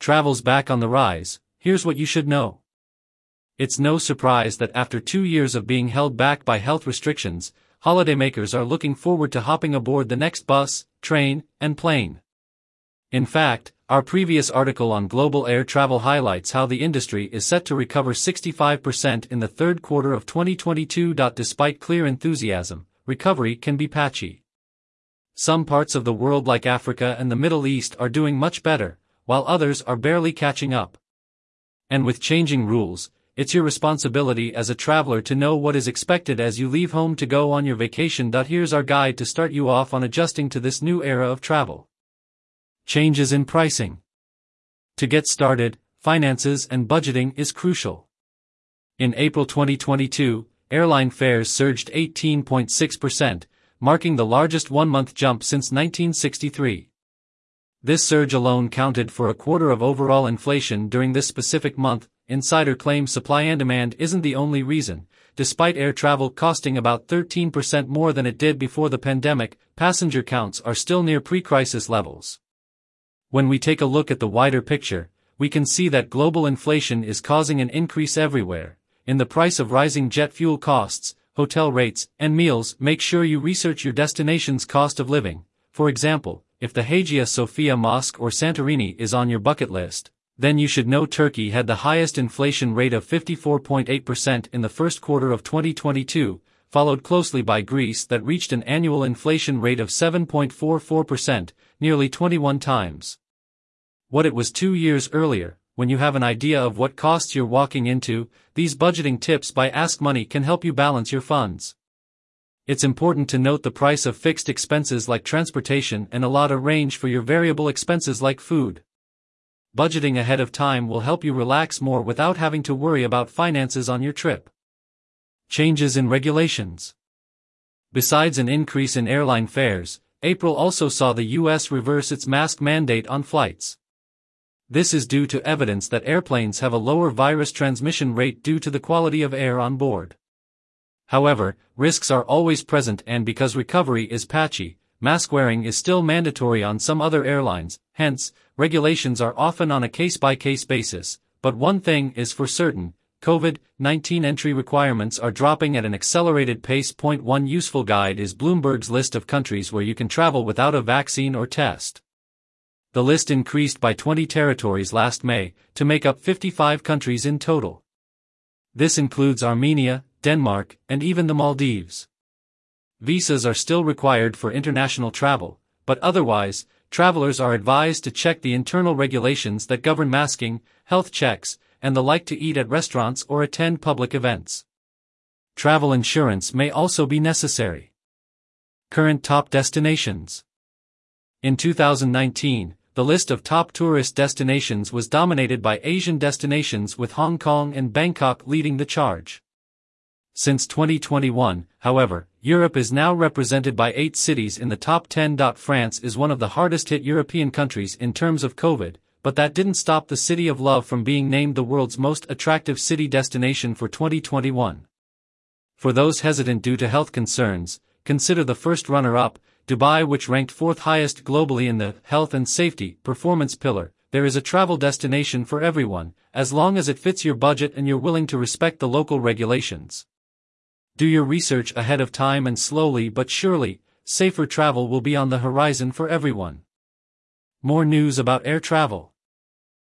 travel's back on the rise, here's what you should know. It's no surprise that after two years of being held back by health restrictions, holidaymakers are looking forward to hopping aboard the next bus, train, and plane. In fact, our previous article on global air travel highlights how the industry is set to recover 65% in the third quarter of 2022. Despite clear enthusiasm, recovery can be patchy. Some parts of the world like Africa and the Middle East are doing much better, while others are barely catching up. And with changing rules, it's your responsibility as a traveler to know what is expected as you leave home to go on your vacation. Here's our guide to start you off on adjusting to this new era of travel. Changes in pricing. To get started, finances and budgeting is crucial. In April 2022, airline fares surged 18.6%, marking the largest one-month jump since 1963. This surge alone counted for a quarter of overall inflation during this specific month. Insider claims supply and demand isn't the only reason. Despite air travel costing about 13% more than it did before the pandemic, passenger counts are still near pre-crisis levels. When we take a look at the wider picture, we can see that global inflation is causing an increase everywhere. In the price of rising jet fuel costs, hotel rates, and meals, make sure you research your destination's cost of living. For example, if the Hagia Sophia Mosque or Santorini is on your bucket list, then you should know Turkey had the highest inflation rate of 54.8% in the first quarter of 2022, followed closely by Greece that reached an annual inflation rate of 7.44%, nearly 21 times what it was two years earlier. When you have an idea of what costs you're walking into, these budgeting tips by Ask Money can help you balance your funds. It's important to note the price of fixed expenses like transportation and allot a range for your variable expenses like food. Budgeting ahead of time will help you relax more without having to worry about finances on your trip. Changes in regulations. Besides an increase in airline fares, April also saw the US reverse its mask mandate on flights. This is due to evidence that airplanes have a lower virus transmission rate due to the quality of air on board. However, risks are always present and because recovery is patchy, mask wearing is still mandatory on some other airlines, hence, regulations are often on a case-by-case basis, but one thing is for certain, COVID-19 entry requirements are dropping at an accelerated pace. Point one useful guide is Bloomberg's list of countries where you can travel without a vaccine or test the list increased by 20 territories last May, to make up 55 countries in total. This includes Armenia, Denmark, and even the Maldives. Visas are still required for international travel, but otherwise, travelers are advised to check the internal regulations that govern masking, health checks, and the like to eat at restaurants or attend public events. Travel insurance may also be necessary. Current top destinations. In 2019, the list of top tourist destinations was dominated by Asian destinations with Hong Kong and Bangkok leading the charge. Since 2021, however, Europe is now represented by eight cities in the top 10. France is one of the hardest hit European countries in terms of COVID, but that didn't stop the City of Love from being named the world's most attractive city destination for 2021. For those hesitant due to health concerns, consider the first runner up, Dubai which ranked fourth highest globally in the health and safety performance pillar, there is a travel destination for everyone, as long as it fits your budget and you're willing to respect the local regulations. Do your research ahead of time and slowly but surely, safer travel will be on the horizon for everyone. More news about air travel.